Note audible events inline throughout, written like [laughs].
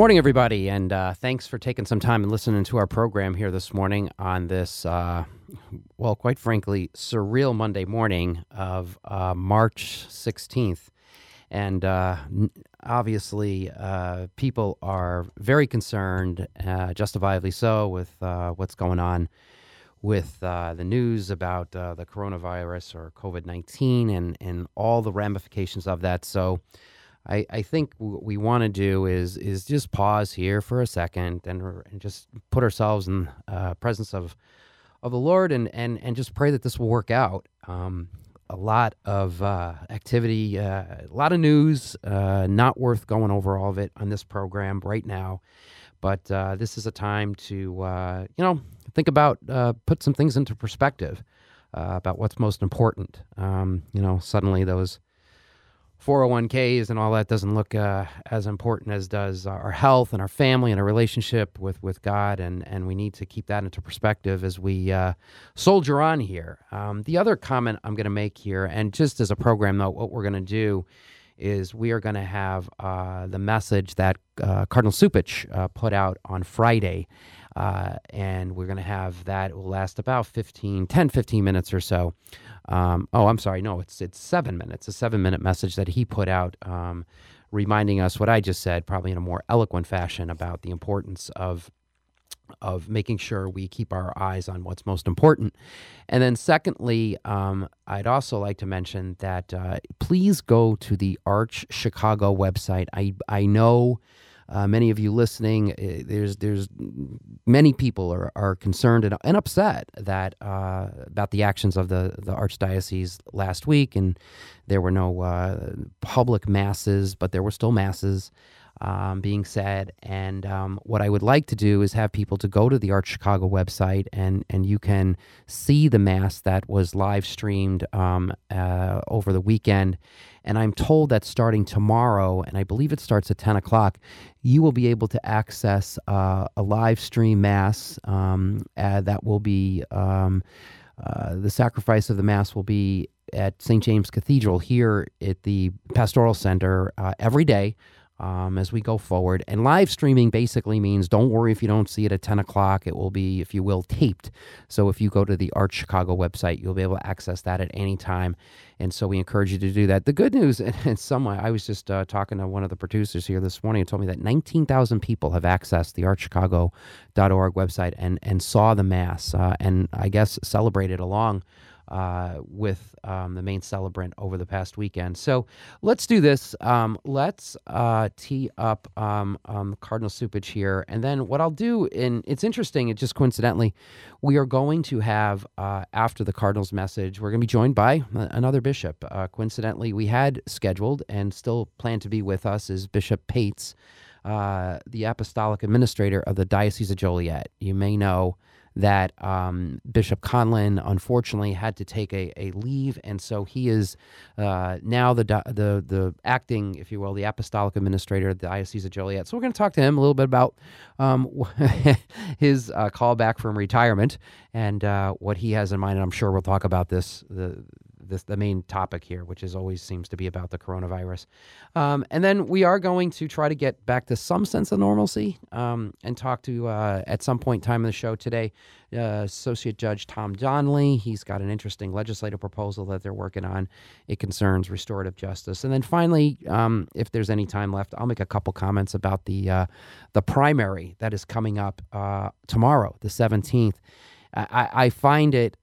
Morning, everybody, and uh, thanks for taking some time and listening to our program here this morning on this, uh, well, quite frankly, surreal Monday morning of uh, March 16th. And uh, obviously, uh, people are very concerned, uh, justifiably so, with what's going on with the news about the coronavirus or COVID 19 and, and all the ramifications of that. So, I, I think what we want to do is is just pause here for a second and, and just put ourselves in uh, presence of of the Lord and, and and just pray that this will work out. Um, a lot of uh, activity, uh, a lot of news. Uh, not worth going over all of it on this program right now, but uh, this is a time to uh, you know think about put some things into perspective about what's most important. Um, you know, suddenly those 401ks and all that doesn't look uh, as important as does our health and our family and our relationship with, with God. And, and we need to keep that into perspective as we uh, soldier on here. Um, the other comment I'm going to make here, and just as a program, though, what we're going to do is we are going to have uh, the message that uh, Cardinal Cupich uh, put out on Friday. Uh, and we're going to have that. It will last about 15, 10, 15 minutes or so. Um, oh, I'm sorry. No, it's it's seven minutes. A seven minute message that he put out, um, reminding us what I just said, probably in a more eloquent fashion about the importance of of making sure we keep our eyes on what's most important. And then, secondly, um, I'd also like to mention that uh, please go to the Arch Chicago website. I I know uh, many of you listening, uh, there's there's many people are, are concerned and, and upset that uh, about the actions of the the archdiocese last week, and there were no uh, public masses, but there were still masses um, being said. And um, what I would like to do is have people to go to the Arch Chicago website and and you can see the mass that was live streamed um, uh, over the weekend. And I'm told that starting tomorrow, and I believe it starts at 10 o'clock, you will be able to access uh, a live stream mass um, uh, that will be. Um, uh, the sacrifice of the Mass will be at St. James Cathedral here at the Pastoral Center uh, every day um, as we go forward. And live streaming basically means don't worry if you don't see it at 10 o'clock. It will be, if you will, taped. So if you go to the Arch Chicago website, you'll be able to access that at any time. And so we encourage you to do that. The good news, [laughs] in some way, I was just uh, talking to one of the producers here this morning and told me that 19,000 people have accessed the archchicago.org website and, and saw the Mass uh, and I guess celebrated along uh, with um, the main celebrant over the past weekend. So let's do this. Um, let's uh, tee up um, um Cardinal Cupich here. And then what I'll do, and it's interesting, it just coincidentally, we are going to have, uh, after the Cardinal's message, we're going to be joined by another bishop. Uh, coincidentally, we had scheduled and still plan to be with us is Bishop Pates, Uh, the apostolic administrator of the Diocese of Joliet. You may know that um, Bishop Conlon unfortunately had to take a, a leave, and so he is uh, now the the the acting, if you will, the apostolic administrator of the Diocese of Joliet. So we're going to talk to him a little bit about um, [laughs] his uh, callback from retirement and uh, what he has in mind. And I'm sure we'll talk about this the this, the main topic here, which is always seems to be about the coronavirus. Um, and then we are going to try to get back to some sense of normalcy um, and talk to, uh, at some point in time in the show today, uh, Associate Judge Tom Donnelly. He's got an interesting legislative proposal that they're working on. It concerns restorative justice. And then finally, um, if there's any time left, I'll make a couple comments about the, uh, the primary that is coming up uh, tomorrow, the 17th. I, I find it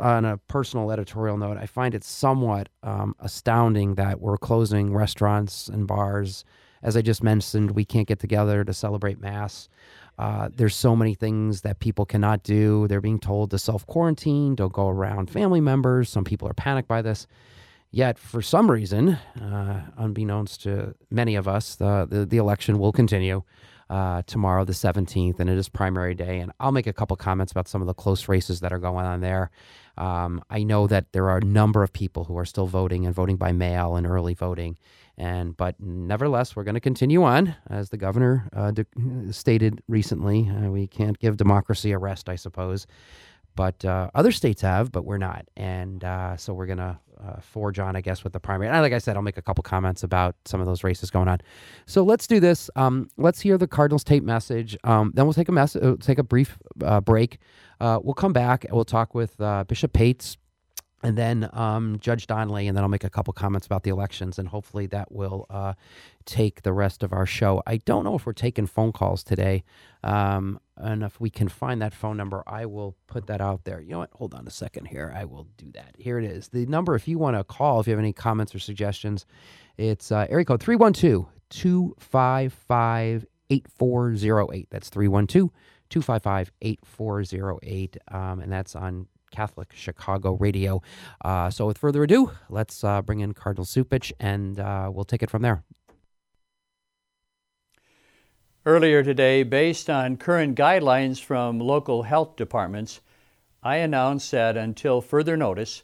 on a personal editorial note. I find it somewhat um, astounding that we're closing restaurants and bars. As I just mentioned, we can't get together to celebrate Mass. Uh, there's so many things that people cannot do. They're being told to self quarantine, don't go around family members. Some people are panicked by this. Yet, for some reason, uh, unbeknownst to many of us, the, the, the election will continue uh, tomorrow, the 17th, and it is primary day. And I'll make a couple comments about some of the close races that are going on there. Um, I know that there are a number of people who are still voting and voting by mail and early voting. And but nevertheless, we're going to continue on, as the governor uh, de- stated recently. Uh, we can't give democracy a rest, I suppose. But uh, other states have, but we're not. And uh, so we're going to uh, forge on, I guess, with the primary. And like I said, I'll make a couple comments about some of those races going on. So let's do this. Um, let's hear the Cardinals tape message. Um, then we'll take a mess- uh, take a brief uh, break. We'll come back and we'll talk with Bishop Pates and then um, Judge Donnelly, and then I'll make a couple comments about the elections, and hopefully that will uh, take the rest of our show. I don't know if we're taking phone calls today, um, and if we can find that phone number, I will put that out there. You know what? Hold on a second here. I will do that. Here it is. The number, if you want to call, if you have any comments or suggestions, it's uh, area code 312 255 8408. That's 312 255 8408. Um, and that's on Catholic Chicago Radio. Uh, so, with further ado, let's uh, bring in Cardinal Cupich and uh, we'll take it from there. Earlier today, based on current guidelines from local health departments, I announced that until further notice,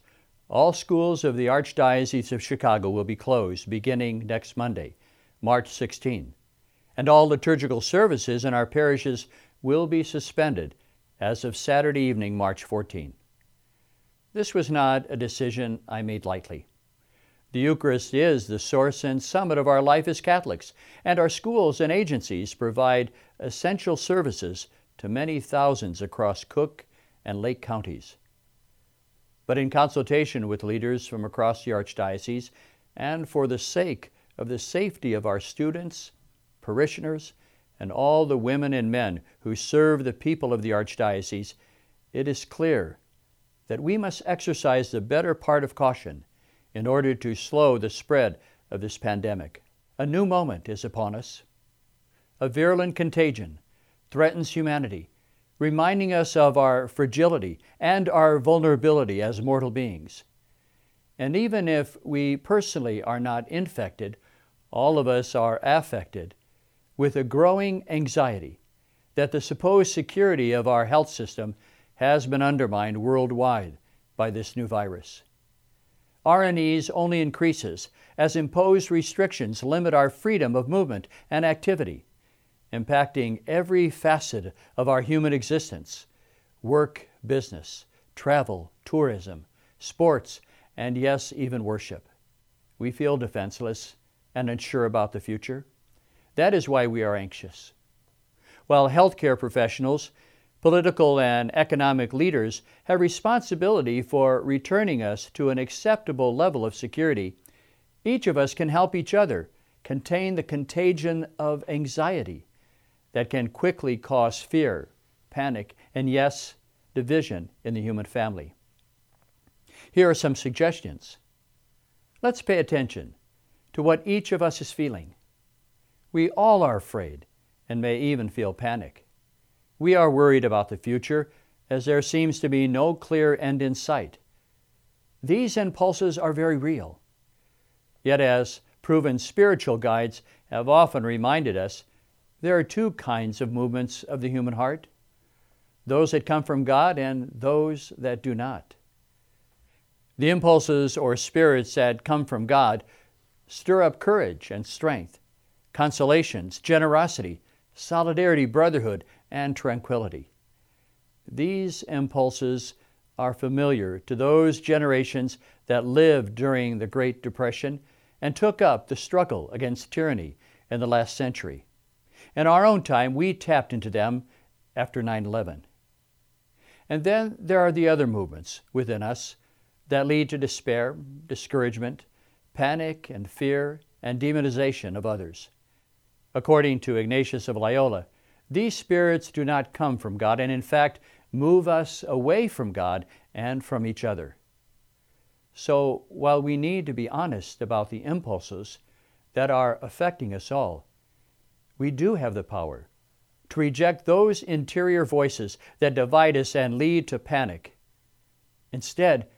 all schools of the Archdiocese of Chicago will be closed beginning next Monday, March 16, and all liturgical services in our parishes will be suspended as of Saturday evening, March 14. This was not a decision I made lightly. The Eucharist is the source and summit of our life as Catholics, and our schools and agencies provide essential services to many thousands across Cook and Lake counties. But in consultation with leaders from across the Archdiocese, and for the sake of the safety of our students, parishioners, and all the women and men who serve the people of the Archdiocese, it is clear that we must exercise the better part of caution in order to slow the spread of this pandemic. A new moment is upon us. A virulent contagion threatens humanity, reminding us of our fragility and our vulnerability as mortal beings. And even if we personally are not infected, all of us are affected with a growing anxiety that the supposed security of our health system has been undermined worldwide by this new virus. Unease only increases as imposed restrictions limit our freedom of movement and activity, impacting every facet of our human existence work, business, travel, tourism, sports, and yes, even worship. We feel defenseless and unsure about the future. That is why we are anxious. While healthcare professionals Political and economic leaders have responsibility for returning us to an acceptable level of security. Each of us can help each other contain the contagion of anxiety that can quickly cause fear, panic, and yes, division in the human family. Here are some suggestions. Let's pay attention to what each of us is feeling. We all are afraid and may even feel panic. We are worried about the future as there seems to be no clear end in sight. These impulses are very real. Yet, as proven spiritual guides have often reminded us, there are two kinds of movements of the human heart those that come from God and those that do not. The impulses or spirits that come from God stir up courage and strength, consolations, generosity, solidarity, brotherhood, and tranquility. These impulses are familiar to those generations that lived during the Great Depression and took up the struggle against tyranny in the last century. In our own time, we tapped into them after 9 11. And then there are the other movements within us that lead to despair, discouragement, panic, and fear, and demonization of others. According to Ignatius of Loyola, these spirits do not come from God, and in fact, move us away from God and from each other. So, while we need to be honest about the impulses that are affecting us all, we do have the power to reject those interior voices that divide us and lead to panic. Instead,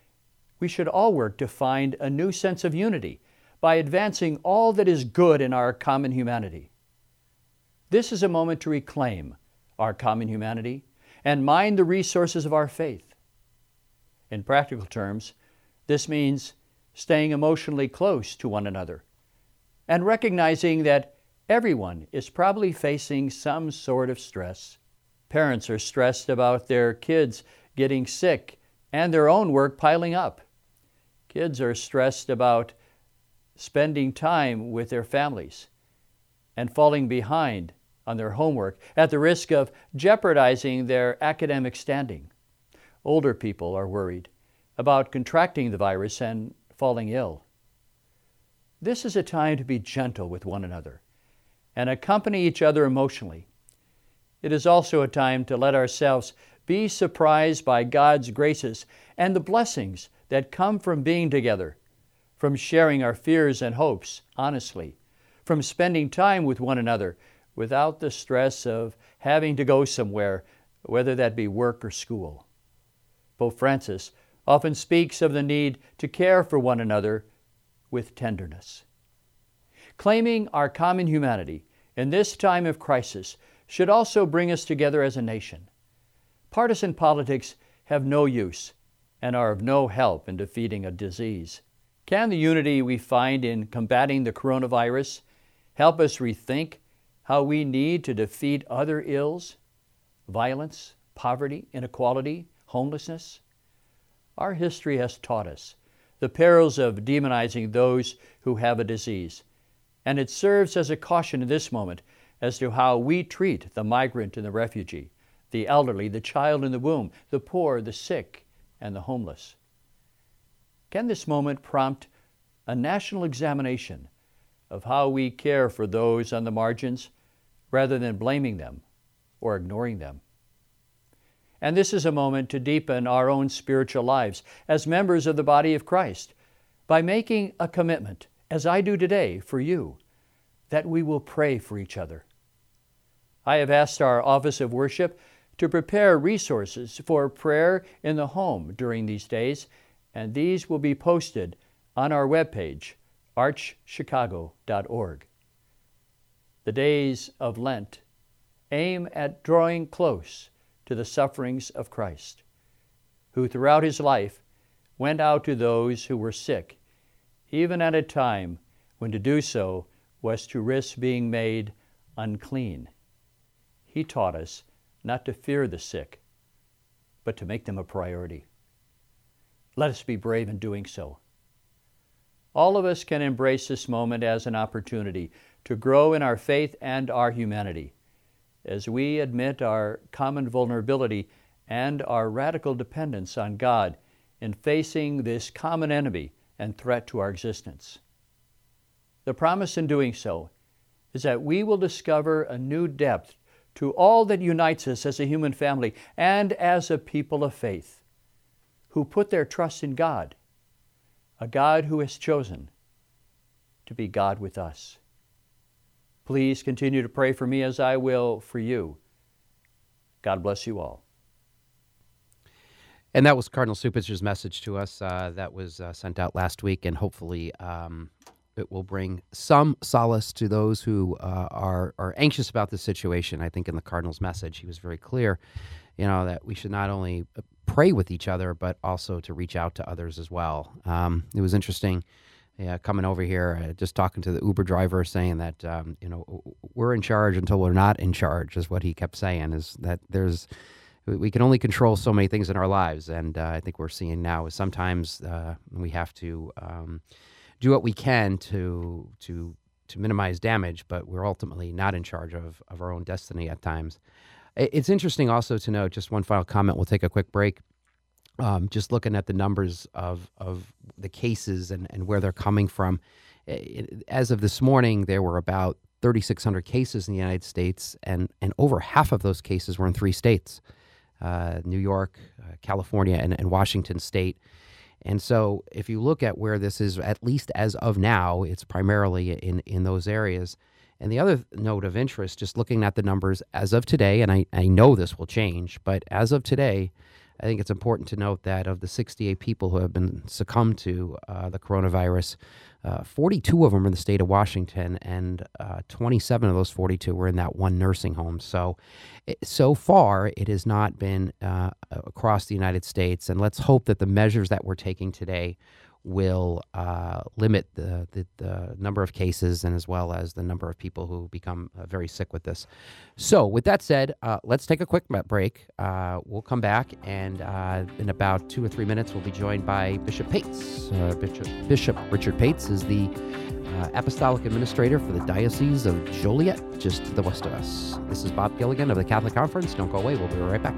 we should all work to find a new sense of unity by advancing all that is good in our common humanity. This is a moment to reclaim our common humanity and mine the resources of our faith. In practical terms, this means staying emotionally close to one another and recognizing that Everyone is probably facing some sort of stress. Parents are stressed about their kids getting sick and their own work piling up. Kids are stressed about spending time with their families and falling behind on their homework at the risk of jeopardizing their academic standing. Older people are worried about contracting the virus and falling ill. This is a time to be gentle with one another and accompany each other emotionally. It is also a time to let ourselves be surprised by God's graces and the blessings that come from being together, from sharing our fears and hopes honestly, from spending time with one another without the stress of having to go somewhere, whether that be work or school. Pope Francis often speaks of the need to care for one another with tenderness. Claiming our common humanity in this time of crisis should also bring us together as a nation. Partisan politics have no use and are of no help in defeating a disease. Can the unity we find in combating the coronavirus help us rethink how we need to defeat other ills, violence, poverty, inequality, homelessness? Our history has taught us the perils of demonizing those who have a disease and it serves as a caution in this moment as to how we treat the migrant and the refugee, the elderly, the child in the womb, the poor, the sick, and the homeless. Can this moment prompt a national examination of how we care for those on the margins rather than blaming them or ignoring them? And this is a moment to deepen our own spiritual lives as members of the body of Christ by making a commitment as I do today for you, that we will pray for each other. I have asked our Office of Worship to prepare resources for prayer in the home during these days, and these will be posted on our webpage, archchicago.org. The days of Lent aim at drawing close to the sufferings of Christ, who throughout his life went out to those who were sick even at a time when to do so was to risk being made unclean. He taught us not to fear the sick, but to make them a priority. Let us be brave in doing so. All of us can embrace this moment as an opportunity to grow in our faith and our humanity as we admit our common vulnerability and our radical dependence on God in facing this common enemy and threat to our existence. The promise in doing so is that we will discover a new depth to all that unites us as a human family and as a people of faith who put their trust in God, a God who has chosen to be God with us. Please continue to pray for me as I will for you. God bless you all. And that was Cardinal Cupich's message to us uh, that was uh, sent out last week, and hopefully um, it will bring some solace to those who uh, are are anxious about the situation. I think in the Cardinal's message, he was very clear, you know, that we should not only uh, pray with each other, but also to reach out to others as well. Um, it was interesting. Yeah, coming over here, uh, just talking to the Uber driver, saying that um, you know we're in charge until we're not in charge, is what he kept saying. Is that there's we can only control so many things in our lives, and uh, I think we're seeing now is sometimes uh, we have to um, do what we can to to to minimize damage, but we're ultimately not in charge of of our own destiny at times. It's interesting also to note just one final comment. We'll take a quick break. Um, just looking at the numbers of of the cases and, and where they're coming from. As of this morning, there were about 3,600 cases in the United States, and, and over half of those cases were in three states. uh, New York, uh, California, and, and Washington State. And so, if you look at where this is, at least as of now, it's primarily in, in those areas. And the other note of interest, just looking at the numbers as of today, and I, I know this will change, but as of today, I think it's important to note that of the 68 people who have been succumbed to uh, the coronavirus, uh, 42 of them are in the state of Washington, and uh, 27 of those 42 were in that one nursing home. So, it, so far, it has not been uh, across the United States. And let's hope that the measures that we're taking today will uh, limit the, the, the, number of cases and as well as the number of people who become uh, very sick with this. So, with that said, uh, let's take a quick break. Uh, we'll come back, and uh, in about two or three minutes, we'll be joined by Bishop Pates. Uh, Bishop, Bishop, Richard Pates is the Apostolic Administrator for the Diocese of Joliet, just to the west of us. This is Bob Gilligan of the Catholic Conference. Don't go away, we'll be right back.